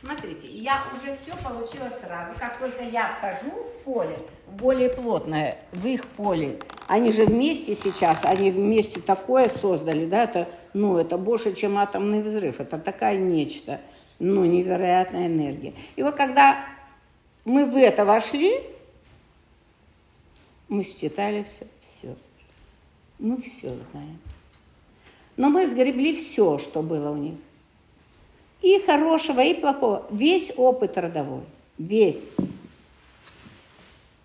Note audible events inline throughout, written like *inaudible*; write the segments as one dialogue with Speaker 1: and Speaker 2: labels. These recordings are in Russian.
Speaker 1: Смотрите, я уже все получила сразу, как только я вхожу в поле, более плотное, в их поле. Они же вместе сейчас, они вместе такое создали, да, это, ну, это больше, чем атомный взрыв, это такая нечто, ну, невероятная энергия. И вот когда мы в это вошли, мы считали все, все. Мы все знаем. Но мы сгребли все, что было у них. И хорошего, и плохого. Весь опыт родовой. Весь.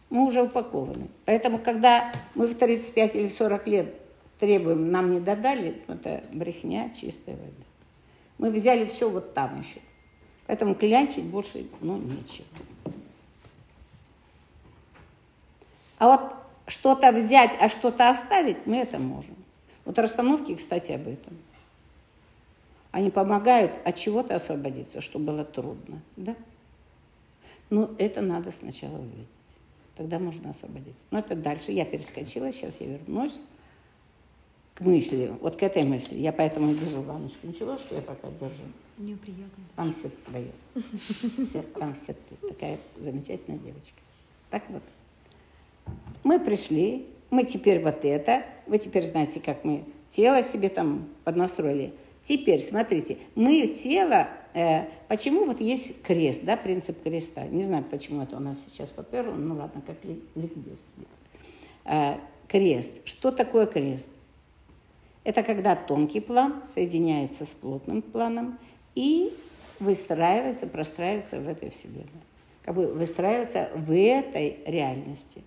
Speaker 1: Мы уже упакованы. Поэтому, когда мы в 35 или в 40 лет требуем, нам не додали, это брехня чистая вода. Мы взяли все вот там еще. Поэтому клянчить больше, ну, нечего. А вот что-то взять, а что-то оставить, мы это можем. Вот расстановки, кстати, об этом. Они помогают от чего-то освободиться, что было трудно. Да? Но это надо сначала увидеть. Тогда можно освободиться. Но это дальше. Я перескочила, сейчас я вернусь к мысли, вот к этой мысли. Я поэтому и держу баночку. Ничего, что я пока держу?
Speaker 2: Мне приятно.
Speaker 1: Там все твое. Там все ты. Такая замечательная девочка. Так вот. Мы пришли, мы теперь вот это, вы теперь знаете, как мы тело себе там поднастроили – Теперь, смотрите, мы тело, э, почему вот есть крест, да, принцип креста. Не знаю, почему это у нас сейчас поперло, ну ладно, как ликбез. Э, крест. Что такое крест? Это когда тонкий план соединяется с плотным планом и выстраивается, простраивается в этой вселенной. Как бы выстраивается в этой реальности.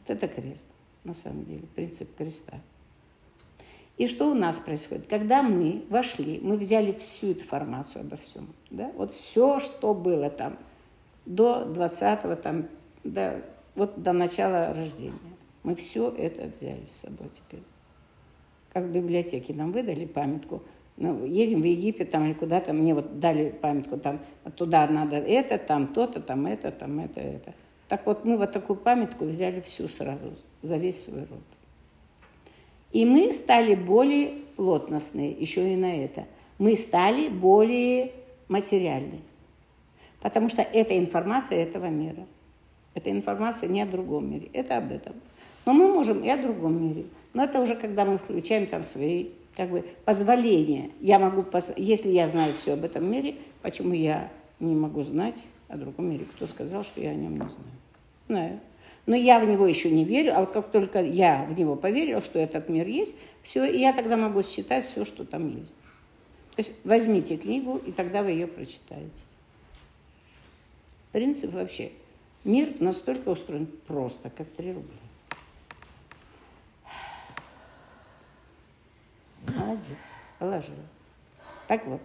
Speaker 1: Вот это крест, на самом деле, принцип креста. И что у нас происходит? Когда мы вошли, мы взяли всю информацию обо всем. Да? Вот все, что было там до 20-го, там, до, вот до начала рождения. Мы все это взяли с собой теперь. Как в библиотеке нам выдали памятку. Ну, едем в Египет там или куда-то, мне вот дали памятку, там туда надо это, там то-то, там это, там это, это. Так вот мы вот такую памятку взяли всю сразу, за весь свой род. И мы стали более плотностные еще и на это. Мы стали более материальны. Потому что это информация этого мира. Это информация не о другом мире, это об этом. Но мы можем и о другом мире. Но это уже когда мы включаем там свои как бы позволения. Я могу, если я знаю все об этом мире, почему я не могу знать о другом мире? Кто сказал, что я о нем не знаю? Знаю. Но я в него еще не верю, а вот как только я в него поверил, что этот мир есть, все, и я тогда могу считать все, что там есть. То есть возьмите книгу, и тогда вы ее прочитаете. Принцип вообще. Мир настолько устроен просто, как три рубля. Молодец, положила. Так вот.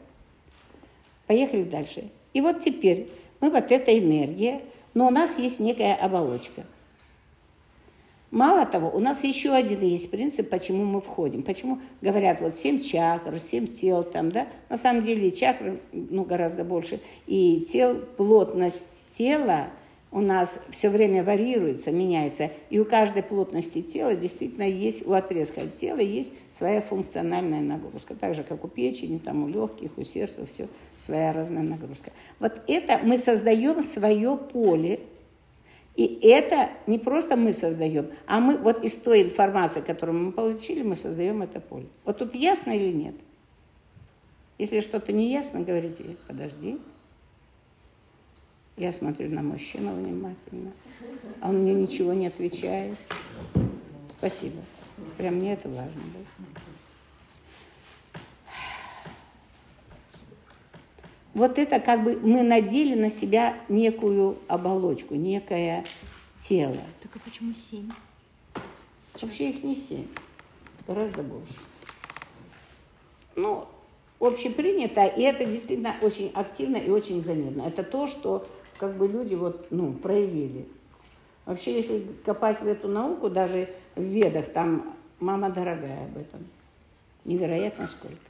Speaker 1: Поехали дальше. И вот теперь мы вот эта энергия, но у нас есть некая оболочка – Мало того, у нас еще один есть принцип, почему мы входим. Почему говорят вот семь чакр, семь тел там, да? На самом деле чакр ну, гораздо больше. И тел, плотность тела у нас все время варьируется, меняется. И у каждой плотности тела действительно есть, у отрезка тела есть своя функциональная нагрузка. Так же, как у печени, там, у легких, у сердца, все своя разная нагрузка. Вот это мы создаем свое поле, и это не просто мы создаем, а мы вот из той информации, которую мы получили, мы создаем это поле. Вот тут ясно или нет? Если что-то не ясно, говорите, подожди. Я смотрю на мужчину внимательно, а он мне ничего не отвечает. Спасибо. Прям мне это важно. Да? Вот это как бы мы надели на себя некую оболочку, некое тело.
Speaker 2: Так а почему семь?
Speaker 1: Вообще их не семь, гораздо больше. Ну, общепринято, и это действительно очень активно и очень заметно. Это то, что как бы люди вот, ну, проявили. Вообще, если копать в эту науку, даже в ведах, там мама дорогая об этом. Невероятно сколько.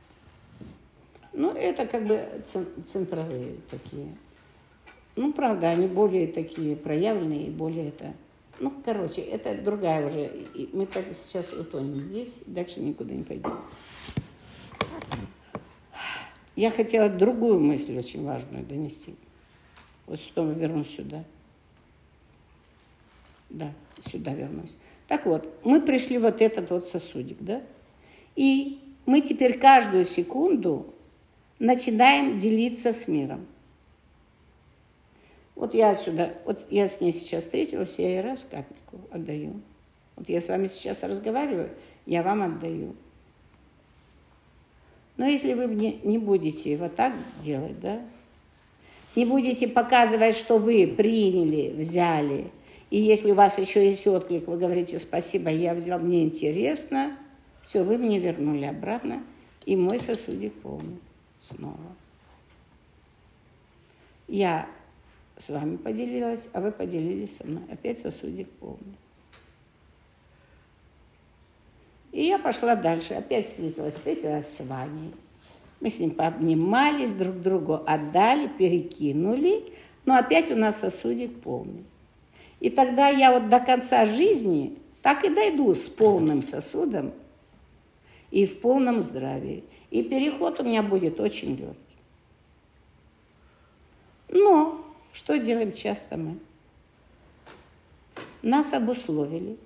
Speaker 1: Ну, это как бы центровые такие. Ну, правда, они более такие проявленные и более это... Ну, короче, это другая уже. И мы так сейчас утонем здесь, дальше никуда не пойдем. я хотела другую мысль очень важную донести. Вот снова вернусь сюда. Да, сюда вернусь. Так вот, мы пришли вот этот вот сосудик, да? И мы теперь каждую секунду начинаем делиться с миром. Вот я отсюда, вот я с ней сейчас встретилась, я ей раз капельку отдаю. Вот я с вами сейчас разговариваю, я вам отдаю. Но если вы не, не будете вот так делать, да, не будете показывать, что вы приняли, взяли, и если у вас еще есть отклик, вы говорите спасибо, я взял, мне интересно, все, вы мне вернули обратно, и мой сосудик полный снова. Я с вами поделилась, а вы поделились со мной. Опять сосудик полный. И я пошла дальше, опять встретилась, встретилась с Ваней. Мы с ним пообнимались, друг другу отдали, перекинули, но опять у нас сосудик полный. И тогда я вот до конца жизни так и дойду с полным сосудом и в полном здравии. И переход у меня будет очень легкий. Но что делаем часто мы? Нас обусловили.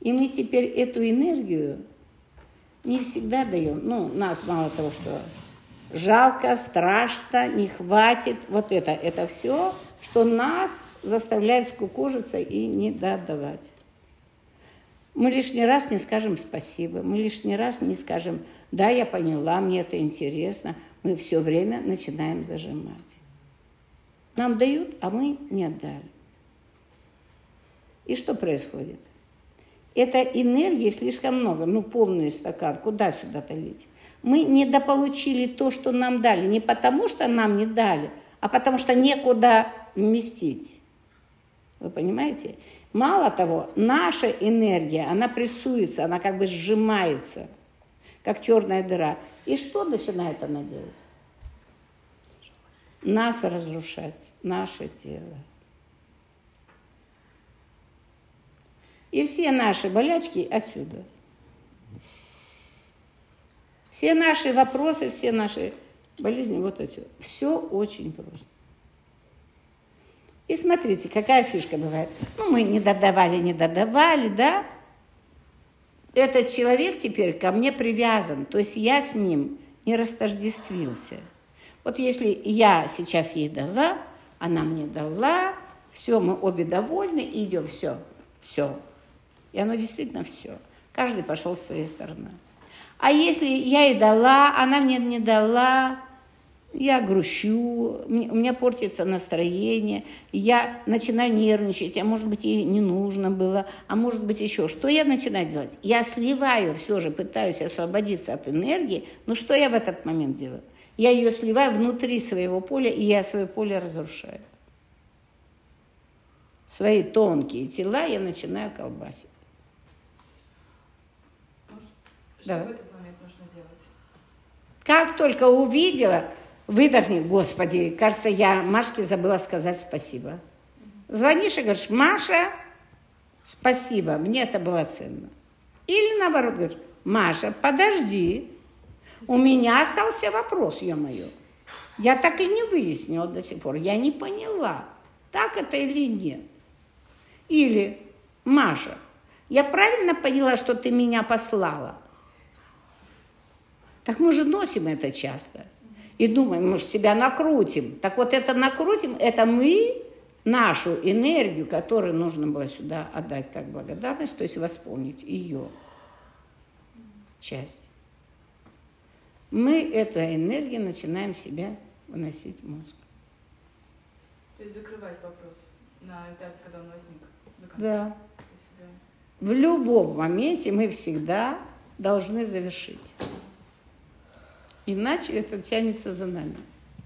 Speaker 1: И мы теперь эту энергию не всегда даем. Ну, нас мало того, что жалко, страшно, не хватит. Вот это, это все, что нас заставляет скукожиться и не додавать. Мы лишний раз не скажем спасибо, мы лишний раз не скажем, да, я поняла, мне это интересно. Мы все время начинаем зажимать. Нам дают, а мы не отдали. И что происходит? Это энергии слишком много, ну полный стакан, куда сюда-то лить? Мы недополучили то, что нам дали, не потому что нам не дали, а потому что некуда вместить. Вы понимаете? Мало того, наша энергия, она прессуется, она как бы сжимается, как черная дыра. И что начинает она делать? Нас разрушать, наше тело. И все наши болячки отсюда. Все наши вопросы, все наши болезни вот отсюда. Все очень просто. И смотрите, какая фишка бывает. Ну, мы не додавали, не додавали, да? Этот человек теперь ко мне привязан, то есть я с ним не растождествился. Вот если я сейчас ей дала, она мне дала, все, мы обе довольны, идем, все, все. И оно действительно все. Каждый пошел с своей стороны. А если я ей дала, она мне не дала, я грущу, у меня портится настроение, я начинаю нервничать, а может быть, ей не нужно было, а может быть, еще. Что я начинаю делать? Я сливаю все же, пытаюсь освободиться от энергии, но что я в этот момент делаю? Я ее сливаю внутри своего поля, и я свое поле разрушаю. Свои тонкие тела я начинаю колбасить.
Speaker 3: Что да. в этот момент нужно делать?
Speaker 1: Как только увидела, Выдохни, Господи, кажется, я Машке забыла сказать спасибо. Звонишь и говоришь, Маша, спасибо, мне это было ценно. Или наоборот говоришь, Маша, подожди, у меня остался вопрос, ё-моё. Я так и не выяснила до сих пор, я не поняла, так это или нет. Или, Маша, я правильно поняла, что ты меня послала? Так мы же носим это часто и думаем, может, себя накрутим. Так вот это накрутим, это мы нашу энергию, которую нужно было сюда отдать как благодарность, то есть восполнить ее часть. Мы эту энергию начинаем себя выносить в мозг.
Speaker 3: То есть закрывать вопрос на этапе, когда он возник.
Speaker 1: Да. В любом моменте мы всегда должны завершить. Иначе это тянется за нами.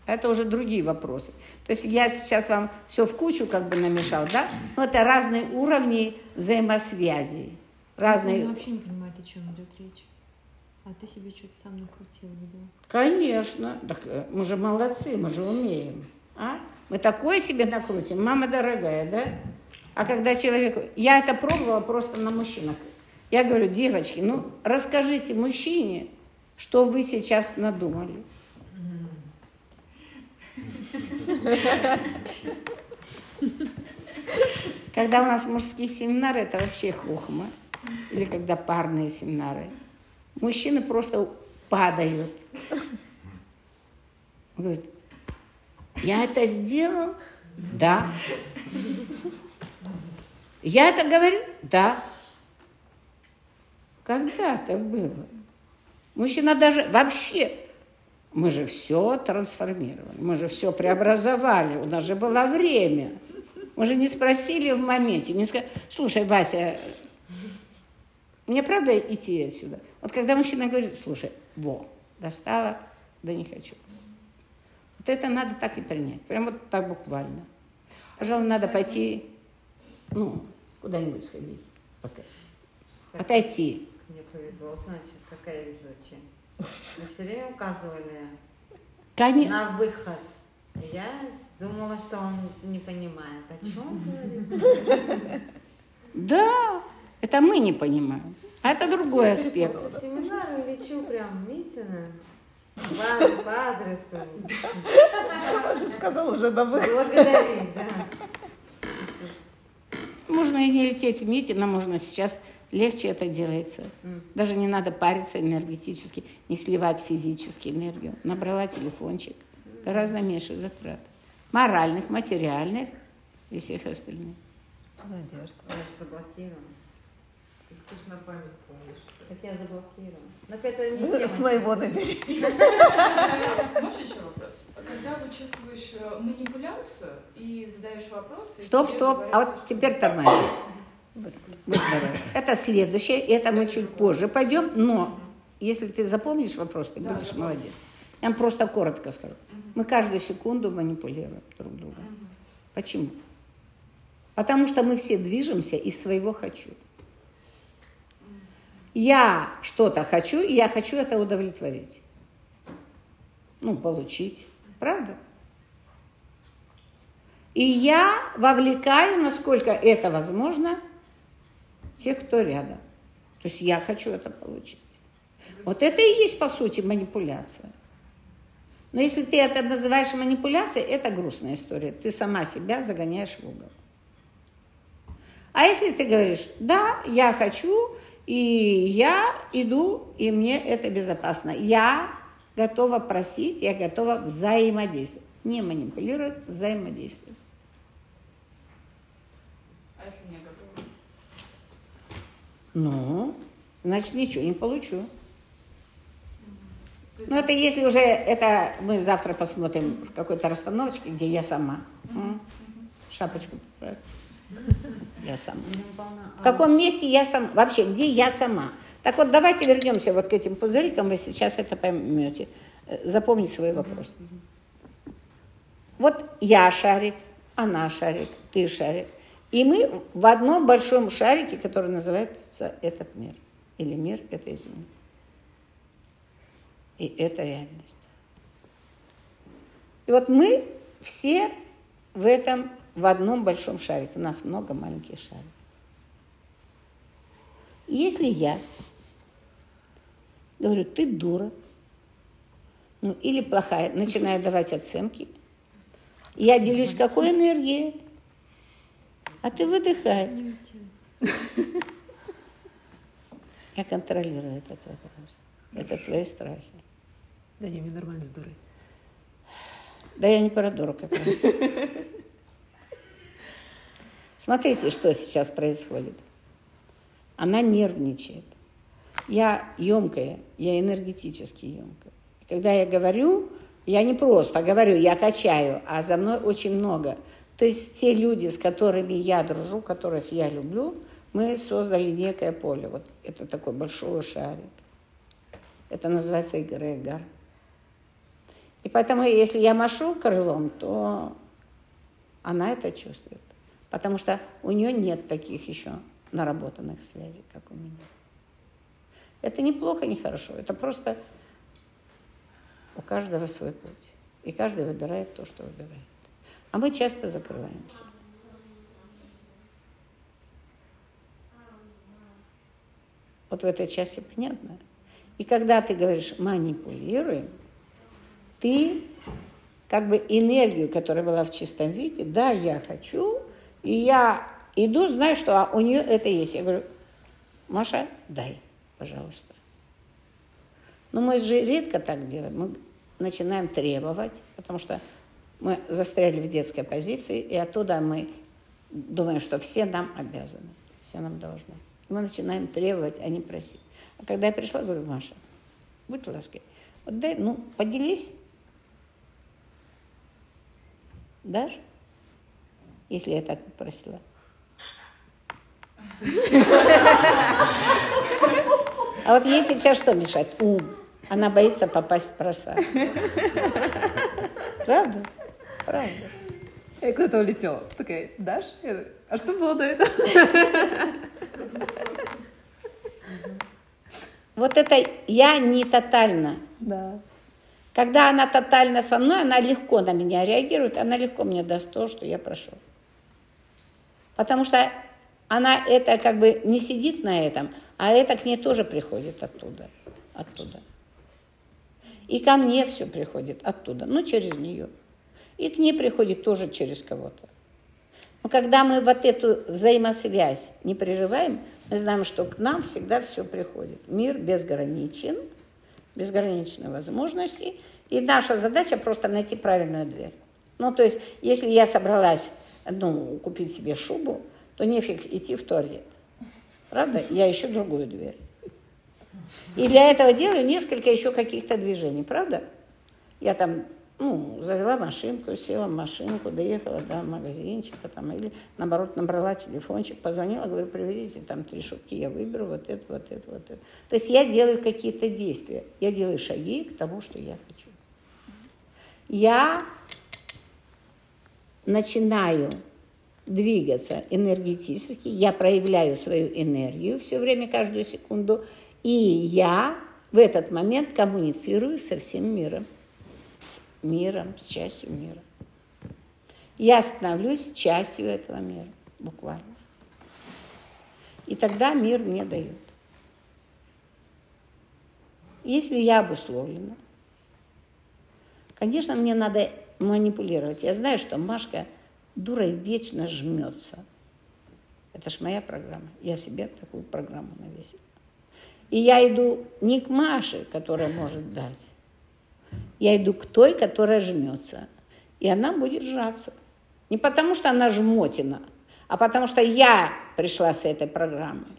Speaker 1: Это уже другие вопросы. То есть я сейчас вам все в кучу как бы намешал, да? Но это разные уровни взаимосвязи. Разные...
Speaker 2: Он вообще не понимает, о чем идет речь. А ты себе что-то сам накрутил, видимо.
Speaker 1: Конечно. Так э, мы же молодцы, мы же умеем. А? Мы такое себе накрутим, мама дорогая, да? А когда человек... Я это пробовала просто на мужчинах. Я говорю, девочки, ну расскажите мужчине, что вы сейчас надумали. Когда у нас мужские семинары, это вообще хухма. Или когда парные семинары. Мужчины просто падают. Говорит, я это сделал? Да. Я это говорю? Да. Когда это было? Мужчина даже вообще, мы же все трансформировали, мы же все преобразовали, у нас же было время. Мы же не спросили в моменте, не сказали, слушай, Вася, мне правда идти отсюда? Вот когда мужчина говорит, слушай, во, достала, да не хочу. Вот это надо так и принять, прямо вот так буквально. Пожалуй, надо пойти, ну, куда-нибудь сходить, пока. отойти.
Speaker 4: Мне повезло, значит, какая везучая. Вы все время указывали
Speaker 1: Конечно.
Speaker 4: на выход. Я думала, что он не понимает, о чем он говорит.
Speaker 1: Да, это мы не понимаем. А это другой аспект.
Speaker 4: После семинара лечу прям Митина по, по адресу.
Speaker 5: Он же сказал уже на выход.
Speaker 4: Благодарить, да.
Speaker 1: Можно и не лететь в Митино, можно сейчас легче это делается. Даже не надо париться энергетически, не сливать физически энергию. Набрала телефончик. Гораздо меньше затрат. Моральных, материальных и всех остальных.
Speaker 5: Надежда.
Speaker 4: Я же заблокирована.
Speaker 3: Ты же на память помнишь.
Speaker 4: Так я заблокирована. Так это *laughs* не
Speaker 5: Ну, С моего набери. *laughs*
Speaker 3: Можно еще вопрос? Когда вы чувствуешь э, манипуляцию и задаешь вопросы...
Speaker 1: Стоп, стоп.
Speaker 3: говорят,
Speaker 1: А вот теперь тормози. Это следующее, это мы чуть позже пойдем, но если ты запомнишь вопрос, ты будешь молодец. Я вам просто коротко скажу. Мы каждую секунду манипулируем друг другом.
Speaker 3: Мгм.
Speaker 1: Почему? Потому что мы все движемся из своего «хочу». Я что-то хочу, и я хочу это удовлетворить. Ну, получить. Правда? И я вовлекаю, насколько это возможно, тех, кто рядом. То есть я хочу это получить. Вот это и есть, по сути, манипуляция. Но если ты это называешь манипуляцией, это грустная история. Ты сама себя загоняешь в угол. А если ты говоришь, да, я хочу, и я иду, и мне это безопасно. Я готова просить, я готова взаимодействовать. Не манипулировать, взаимодействовать.
Speaker 3: А если не готовы?
Speaker 1: Ну, значит, ничего не получу. Ну, это если уже, это мы завтра посмотрим в какой-то расстановочке, где я сама. М? Шапочку. *laughs* Я сама.
Speaker 4: Павловна,
Speaker 1: В
Speaker 4: а
Speaker 1: каком месте я сама? Вообще, где я сама? Так вот, давайте вернемся вот к этим пузырикам, вы сейчас это поймете. Э, Запомните свой вопрос. Вот я шарик, она шарик, ты шарик. И мы в одном большом шарике, который называется этот мир. Или мир этой земли. И это реальность. И вот мы все в этом, в одном большом шарике. У нас много маленьких шариков. Если я говорю, ты дура, ну или плохая, начинаю давать оценки, я делюсь какой энергией, а ты выдыхай. Я контролирую этот вопрос. Это твои страхи.
Speaker 5: Да не, мне нормально с дурой.
Speaker 1: Да я не про дуру как раз. Смотрите, что сейчас происходит. Она нервничает. Я емкая, я энергетически емкая. И Когда я говорю, я не просто говорю, я качаю, а за мной очень много. То есть те люди, с которыми я дружу, которых я люблю, мы создали некое поле. Вот это такой большой шарик. Это называется эгрегор. И поэтому, если я машу крылом, то она это чувствует. Потому что у нее нет таких еще наработанных связей, как у меня. Это не плохо, не хорошо. Это просто у каждого свой путь. И каждый выбирает то, что выбирает. А мы часто закрываемся. Вот в этой части понятно. И когда ты говоришь манипулируем, ты как бы энергию, которая была в чистом виде, да, я хочу, и я иду, знаю, что а, у нее это есть. Я говорю, Маша, дай, пожалуйста. Но мы же редко так делаем. Мы начинаем требовать, потому что мы застряли в детской позиции, и оттуда мы думаем, что все нам обязаны, все нам должны. И мы начинаем требовать, а не просить. А когда я пришла, говорю, Маша, будь лаской, вот дай, ну, поделись. Дашь? Если я так попросила. А вот ей сейчас что мешает? Ум. Она боится попасть в просад. Правда? Правда.
Speaker 5: Я куда-то улетела. Такая, Даш? Я а что было до этого?
Speaker 1: Вот это я не тотально.
Speaker 5: Да.
Speaker 1: Когда она тотально со мной, она легко на меня реагирует, она легко мне даст то, что я прошу. Потому что она это как бы не сидит на этом, а это к ней тоже приходит оттуда. Оттуда. И ко мне все приходит оттуда, ну, через нее. И к ней приходит тоже через кого-то. Но когда мы вот эту взаимосвязь не прерываем, мы знаем, что к нам всегда все приходит. Мир безграничен, безграничные возможности, и наша задача просто найти правильную дверь. Ну, то есть, если я собралась ну, купить себе шубу, то нефиг идти в туалет. Правда? Я ищу другую дверь. И для этого делаю несколько еще каких-то движений, правда? Я там ну, завела машинку, села в машинку, доехала до магазинчика, там, или наоборот набрала телефончик, позвонила, говорю, привезите там три шутки, я выберу вот это, вот это, вот это. То есть я делаю какие-то действия, я делаю шаги к тому, что я хочу. Я начинаю двигаться энергетически, я проявляю свою энергию все время, каждую секунду, и я в этот момент коммуницирую со всем миром, с миром, с частью мира. Я становлюсь частью этого мира, буквально. И тогда мир мне дает. Если я обусловлена, конечно, мне надо манипулировать. Я знаю, что Машка – дурой вечно жмется. Это ж моя программа. Я себе такую программу навесила. И я иду не к Маше, которая может дать. Я иду к той, которая жмется. И она будет сжаться. Не потому, что она жмотина, а потому, что я пришла с этой программой.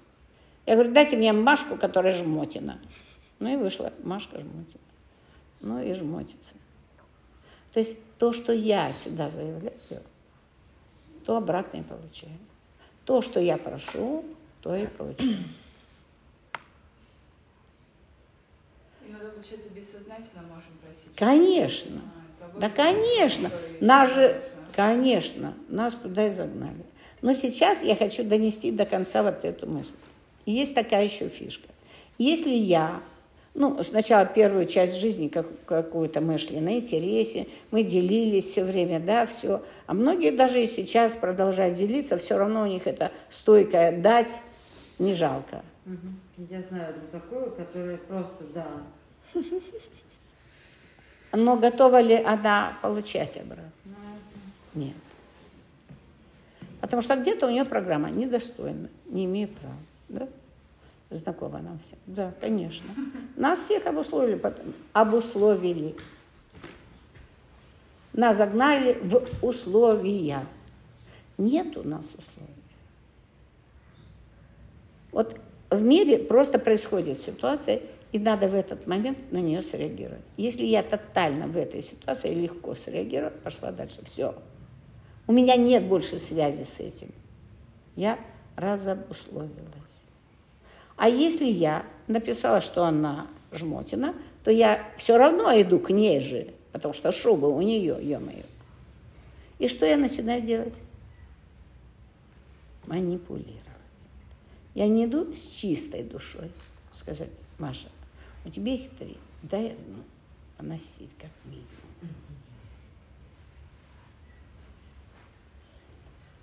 Speaker 1: Я говорю, дайте мне Машку, которая жмотина. Ну и вышла Машка жмотина. Ну и жмотится. То есть то, что я сюда заявляю, то обратно и получаю. То, что я прошу, то и получаю.
Speaker 3: Иногда, получается, бессознательно можем просить.
Speaker 1: Конечно.
Speaker 3: А,
Speaker 1: Да, конечно. Нас же, конечно, нас туда и загнали. Но сейчас я хочу донести до конца вот эту мысль. Есть такая еще фишка. Если я, ну, сначала первую часть жизни как, какую-то мы шли на интересе, мы делились все время, да, все. А многие даже и сейчас продолжают делиться, все равно у них это стойкое дать не жалко.
Speaker 4: Я знаю одну такую, которая просто, да.
Speaker 1: Но готова ли она получать обратно? Нет. Потому что где-то у нее программа недостойна, не имею права. Да? Знакома нам всем. Да, конечно. Нас всех обусловили, потом- обусловили. Нас загнали в условия. Нет у нас условий. Вот в мире просто происходит ситуация, и надо в этот момент на нее среагировать. Если я тотально в этой ситуации легко среагирую, пошла дальше. Все. У меня нет больше связи с этим. Я разобусловилась. А если я написала, что она жмотина, то я все равно иду к ней же, потому что шуба у нее, ё-моё. И что я начинаю делать? Манипулировать. Я не иду с чистой душой сказать, Маша, у тебя их три, дай одну поносить как минимум.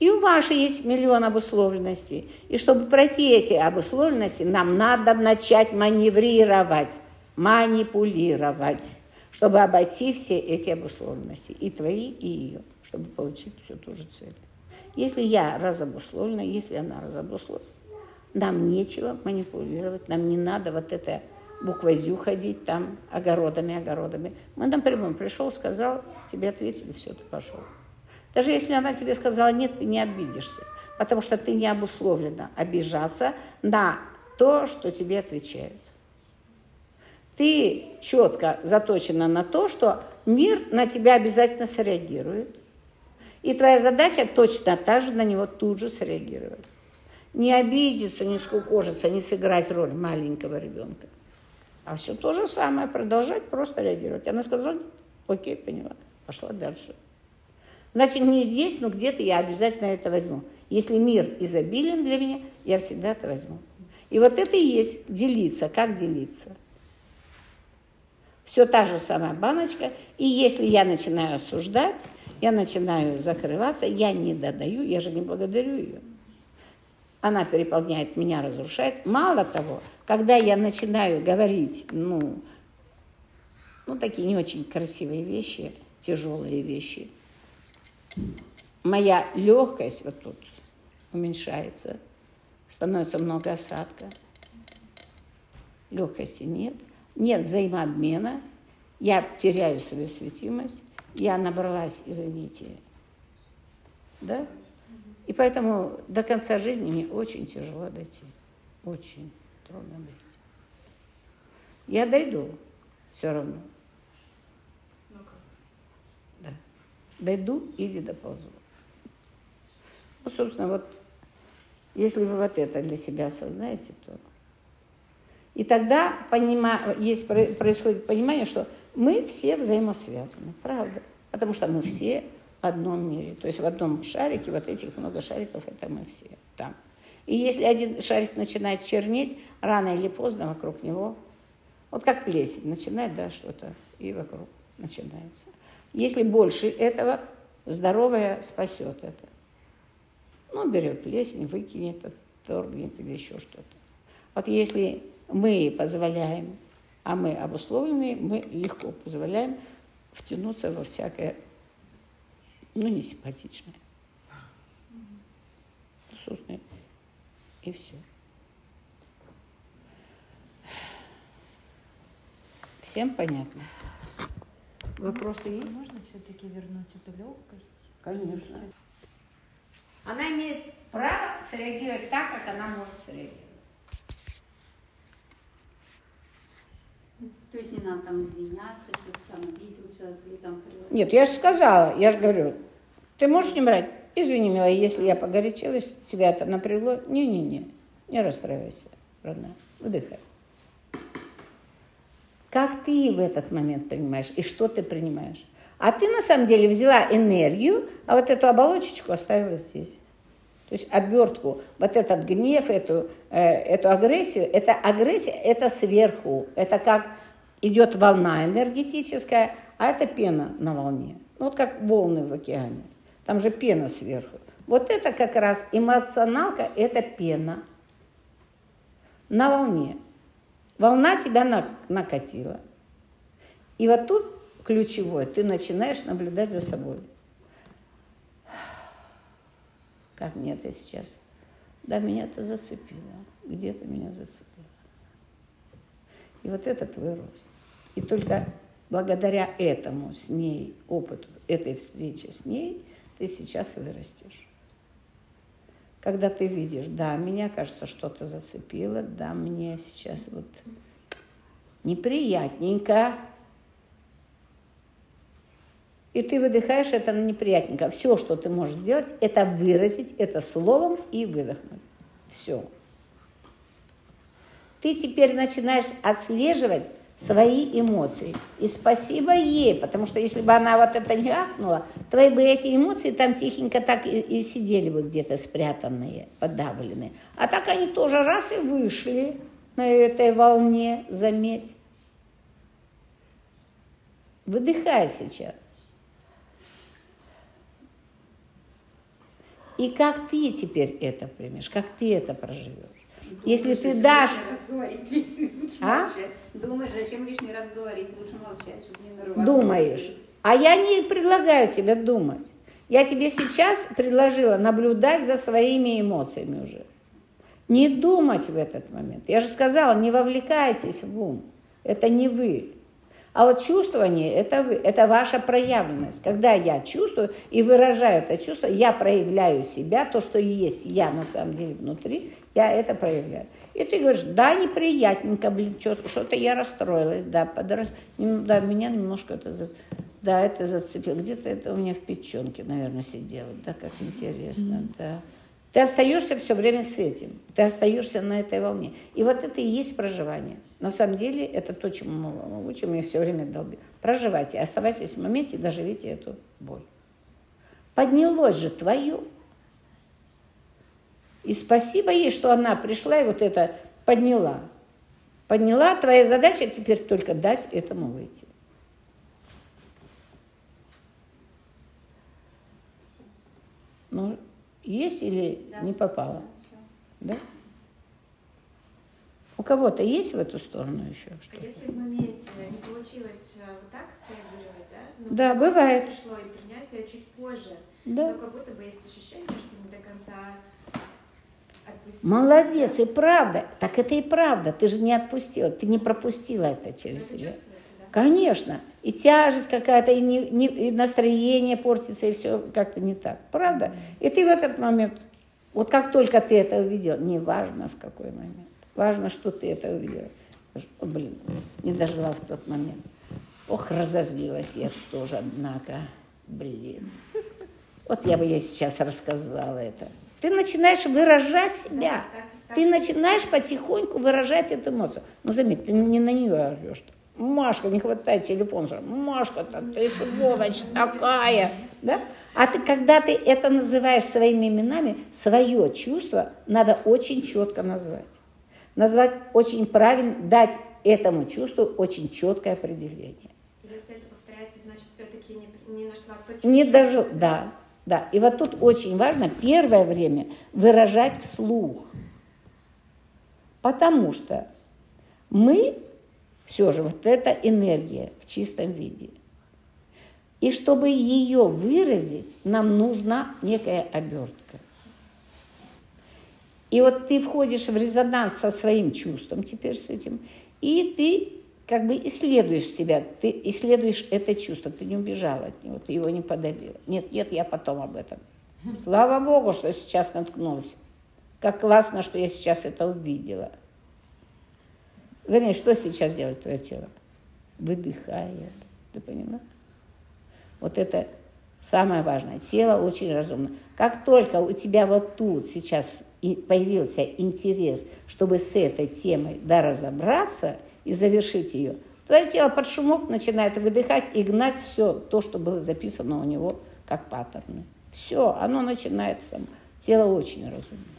Speaker 1: И у Маши есть миллион обусловленностей. И чтобы пройти эти обусловленности, нам надо начать маневрировать, манипулировать. чтобы обойти все эти обусловленности, и твои, и ее, чтобы получить всю ту же цель. Если я разобусловлена, если она разобусловлена, нам нечего манипулировать, нам не надо вот это буквой «зю» ходить там огородами, огородами. Мы напрямую пришел, сказал, тебе ответили, все, ты пошел. Даже если она тебе сказала нет, ты не обидишься, потому что ты не обусловлена обижаться на то, что тебе отвечают. Ты четко заточена на то, что мир на тебя обязательно среагирует. И твоя задача точно так же на него тут же среагировать. Не обидеться, не скукожиться, не сыграть роль маленького ребенка. А все то же самое, продолжать просто реагировать. Она сказала, окей, поняла, пошла дальше. Значит, не здесь, но где-то я обязательно это возьму. Если мир изобилен для меня, я всегда это возьму. И вот это и есть делиться. Как делиться? Все та же самая баночка. И если я начинаю осуждать, я начинаю закрываться, я не додаю, я же не благодарю ее. Она переполняет меня, разрушает. Мало того, когда я начинаю говорить, ну, ну такие не очень красивые вещи, тяжелые вещи, моя легкость вот тут уменьшается, становится много осадка, легкости нет, нет взаимообмена, я теряю свою светимость, я набралась, извините, да? И поэтому до конца жизни мне очень тяжело дойти, очень трудно дойти. Я дойду все равно.
Speaker 3: Ну?
Speaker 1: Да. Дойду или доползу. Ну, собственно, вот если вы вот это для себя осознаете, то... И тогда понима... есть, происходит понимание, что мы все взаимосвязаны, правда. Потому что мы все одном мире. То есть в одном шарике, вот этих много шариков, это мы все там. И если один шарик начинает чернеть, рано или поздно вокруг него, вот как плесень, начинает, да, что-то, и вокруг начинается. Если больше этого, здоровое спасет это. Ну, берет плесень, выкинет, торгнет или еще что-то. Вот если мы позволяем, а мы обусловленные, мы легко позволяем втянуться во всякое, ну, не симпатичное. Собственно, и все. Всем понятно? Вопросы есть?
Speaker 2: Можно все-таки вернуть эту легкость?
Speaker 1: Конечно. Она имеет право среагировать так, как она может среагировать.
Speaker 6: То есть не надо там извиняться, что там обиделся, или там...
Speaker 1: Нет, я же сказала, я же говорю, ты можешь не брать? Извини, милая, если я погорячилась, тебя это напрягло. Не-не-не, не расстраивайся, родная, выдыхай. Как ты в этот момент принимаешь и что ты принимаешь? А ты на самом деле взяла энергию, а вот эту оболочечку оставила здесь. То есть обертку, вот этот гнев, эту, э, эту агрессию, это агрессия, это сверху, это как идет волна энергетическая, а это пена на волне. Ну, вот как волны в океане. Там же пена сверху. Вот это как раз эмоционалка, это пена на волне. Волна тебя накатила. И вот тут ключевое, ты начинаешь наблюдать за собой. Как мне это сейчас? Да, меня это зацепило. Где-то меня зацепило. И вот это твой рост. И только благодаря этому с ней, опыту этой встречи с ней, ты сейчас вырастешь. Когда ты видишь, да, меня, кажется, что-то зацепило, да, мне сейчас вот неприятненько, и ты выдыхаешь это на неприятненько. Все, что ты можешь сделать, это выразить это словом и выдохнуть. Все. Ты теперь начинаешь отслеживать свои эмоции. И спасибо ей, потому что если бы она вот это не ахнула, твои бы эти эмоции там тихенько так и, и сидели бы где-то спрятанные, подавленные. А так они тоже раз и вышли на этой волне, заметь. Выдыхай сейчас. И как ты теперь это примешь, как ты это проживешь? Если ты дашь... А?
Speaker 6: Думаешь, зачем лишний раз говорить? Лучше молчать, чтобы не нарываться.
Speaker 1: Думаешь. А я не предлагаю тебе думать. Я тебе сейчас предложила наблюдать за своими эмоциями уже. Не думать в этот момент. Я же сказала, не вовлекайтесь в ум. Это не вы. А вот чувствование – это вы, это ваша проявленность. Когда я чувствую и выражаю это чувство, я проявляю себя, то, что есть я на самом деле внутри, я это проявляю. И ты говоришь, да, неприятненько, блин, что-то я расстроилась, да, подрос... да, меня немножко это, за- да, это зацепило, где-то это у меня в печенке, наверное, сидело, да, как интересно, да. Ты остаешься все время с этим, ты остаешься на этой волне. И вот это и есть проживание. На самом деле это то, чему мы учим, и все время долби. Проживайте, оставайтесь в моменте, доживите эту боль. Поднялось же твое. И спасибо ей, что она пришла и вот это подняла. Подняла. Твоя задача теперь только дать этому выйти. Ну, есть или
Speaker 6: Да.
Speaker 1: не попало?
Speaker 6: Да.
Speaker 1: Да? У кого-то есть в эту сторону еще
Speaker 7: А
Speaker 1: что-то?
Speaker 7: если в моменте не получилось э, вот так среагировать, да? ну,
Speaker 1: Да, бывает.
Speaker 7: Пришло и принятие чуть позже.
Speaker 1: Да.
Speaker 7: Но как будто бы есть ощущение, что не до конца отпустила.
Speaker 1: Молодец, и правда. Так это и правда. Ты же не отпустила, ты не пропустила это
Speaker 7: Но
Speaker 1: через себя.
Speaker 7: чувствуете, да?
Speaker 1: Конечно. И тяжесть какая-то, и, не- не- и настроение портится, и все как-то не так. Правда? И ты в этот момент, вот как только ты это увидел, не важно в какой момент, важно, что ты это увидела. О, блин, не дожила в тот момент. Ох, разозлилась я тоже, однако. Блин. Вот я бы ей сейчас рассказала это. Ты начинаешь выражать себя.
Speaker 7: так- так
Speaker 1: ты начинаешь потихоньку выражать эту эмоцию. Но заметь, ты не на нее орешь. Машка, не хватает телефон. Машка-то, ты сволочь такая. Да? А ты, когда ты это называешь своими именами, свое чувство надо очень четко назвать. Назвать очень правильно, дать этому чувству очень четкое определение.
Speaker 7: Если это повторяется, значит, все-таки не, не нашла кто
Speaker 1: Не дожил, да, да. И вот тут очень важно первое время выражать вслух. Потому что мы все же вот эта энергия в чистом виде. И чтобы ее выразить, нам нужна некая обертка. И вот ты входишь в резонанс со своим чувством теперь с этим, и ты как бы исследуешь себя, ты исследуешь это чувство, ты не убежала от него, ты его не подавила. Нет, нет, я потом об этом. *laughs* Слава Богу, что сейчас наткнулась. Как классно, что я сейчас это увидела. Заметь, что сейчас делает твое тело? Выдыхает. Ты поняла? Вот это самое важное. Тело очень разумно. Как только у тебя вот тут сейчас появился интерес, чтобы с этой темой да, разобраться и завершить ее, твое тело под шумок начинает выдыхать и гнать все то, что было записано у него как паттерны. Все, оно начинает само. Тело очень разумно.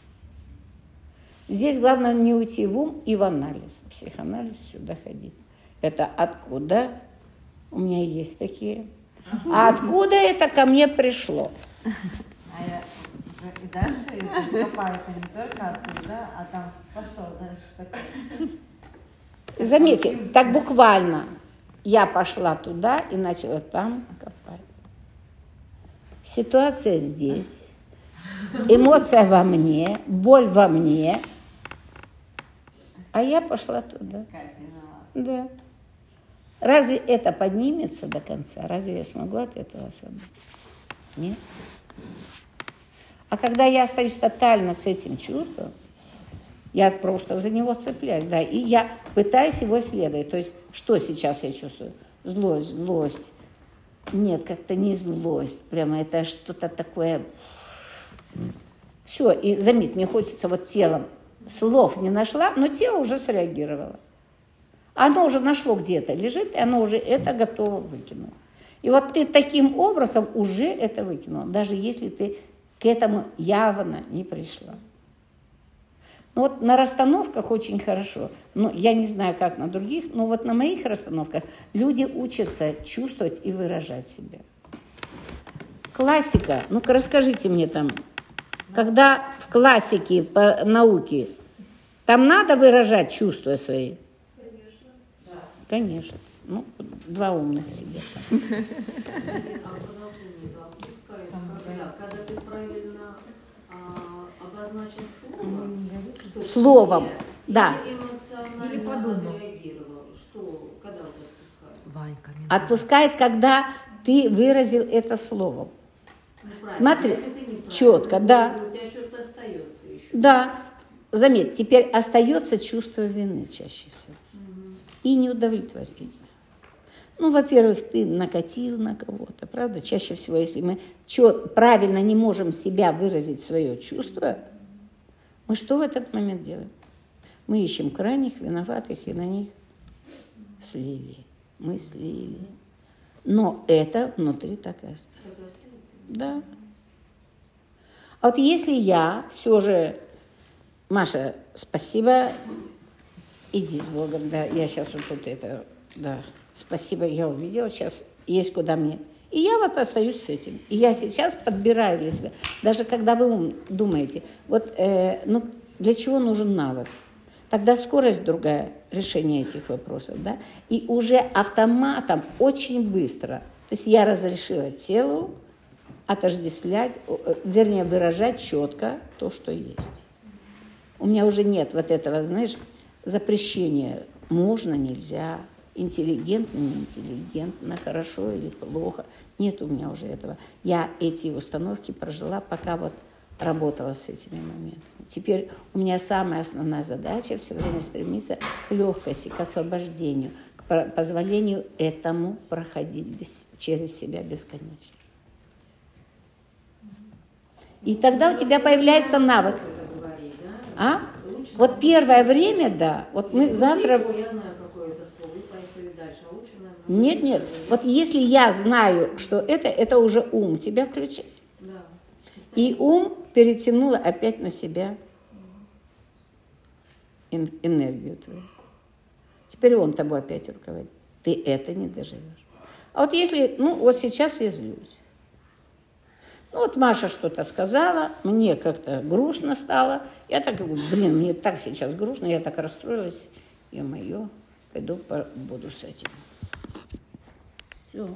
Speaker 1: Здесь главное не уйти в ум и в анализ. Психоанализ сюда ходить. Это откуда? У меня есть такие. А откуда это ко мне пришло?
Speaker 4: А я и дальше копаю, это не только оттуда, а там пошел дальше.
Speaker 1: Заметьте, так буквально. Я пошла туда и начала там копать. Ситуация здесь. Эмоция во мне, боль во мне. А я пошла туда. Да. Разве это поднимется до конца? Разве я смогу от этого освободиться? Нет. А когда я остаюсь тотально с этим чувством, я просто за него цепляюсь, да, и я пытаюсь его исследовать. То есть, что сейчас я чувствую? Злость, злость. Нет, как-то не злость, прямо это что-то такое. Все, и заметь, мне хочется вот телом. Слов не нашла, но тело уже среагировало. Оно уже нашло где-то, лежит, и оно уже это готово выкинуло. И вот ты таким образом уже это выкинула, даже если ты к этому явно не пришла. Ну вот на расстановках очень хорошо. Ну, я не знаю, как на других, но вот на моих расстановках люди учатся чувствовать и выражать себя. Классика. Ну-ка расскажите мне там, когда в классике по науке, там надо выражать чувства свои? конечно. Ну, два умных
Speaker 8: что
Speaker 1: Словом, да.
Speaker 8: или
Speaker 2: подумал.
Speaker 8: Отпускает,
Speaker 1: когда ты выразил это словом.
Speaker 8: Ну.
Speaker 1: Смотри, четко, да.
Speaker 8: выразил, У тебя что-то остается еще.
Speaker 1: Да, заметь, теперь остается чувство вины чаще всего. И неудовлетворение. Ну, во-первых, ты накатил на кого-то, правда? Чаще всего, если мы чё- правильно не можем себя выразить свое чувство, мы что в этот момент делаем? Мы ищем крайних виноватых и на них слили. Мы слили. Но это внутри так и осталось. Да. А вот если я все же, Маша, спасибо, иди с Богом, да, я сейчас вот тут это, да, спасибо, я увидела, сейчас есть куда мне. И я вот остаюсь с этим. И я сейчас подбираю для себя. Даже когда вы ум- думаете, вот, э, ну, для чего нужен навык? Тогда скорость другая решения этих вопросов, да? И уже автоматом очень быстро. То есть я разрешила телу отождествлять, э, вернее, выражать четко то, что есть. У меня уже нет вот этого, знаешь, запрещения можно, нельзя, интеллигентно, неинтеллигентно, хорошо или плохо. Нет у меня уже этого. Я эти установки прожила, пока вот работала с этими моментами. Теперь у меня самая основная задача все время стремиться к легкости, к освобождению, к позволению этому проходить без- через себя бесконечно. И тогда у тебя появляется навык. А? Вот первое время, да. Вот мы завтра...
Speaker 8: А
Speaker 1: Нет, нет. Вот если я знаю, что это, это уже ум тебя включает.
Speaker 8: Да.
Speaker 1: И ум перетянул опять на себя эн- энергию твою. Теперь он тобой опять руководит. Ты это не доживешь. А вот если, ну вот сейчас я злюсь. Ну вот Маша что-то сказала, мне как-то грустно стало. Я так говорю, блин, мне так сейчас грустно, я так расстроилась. Я мое, пойду по- буду с этим. Все.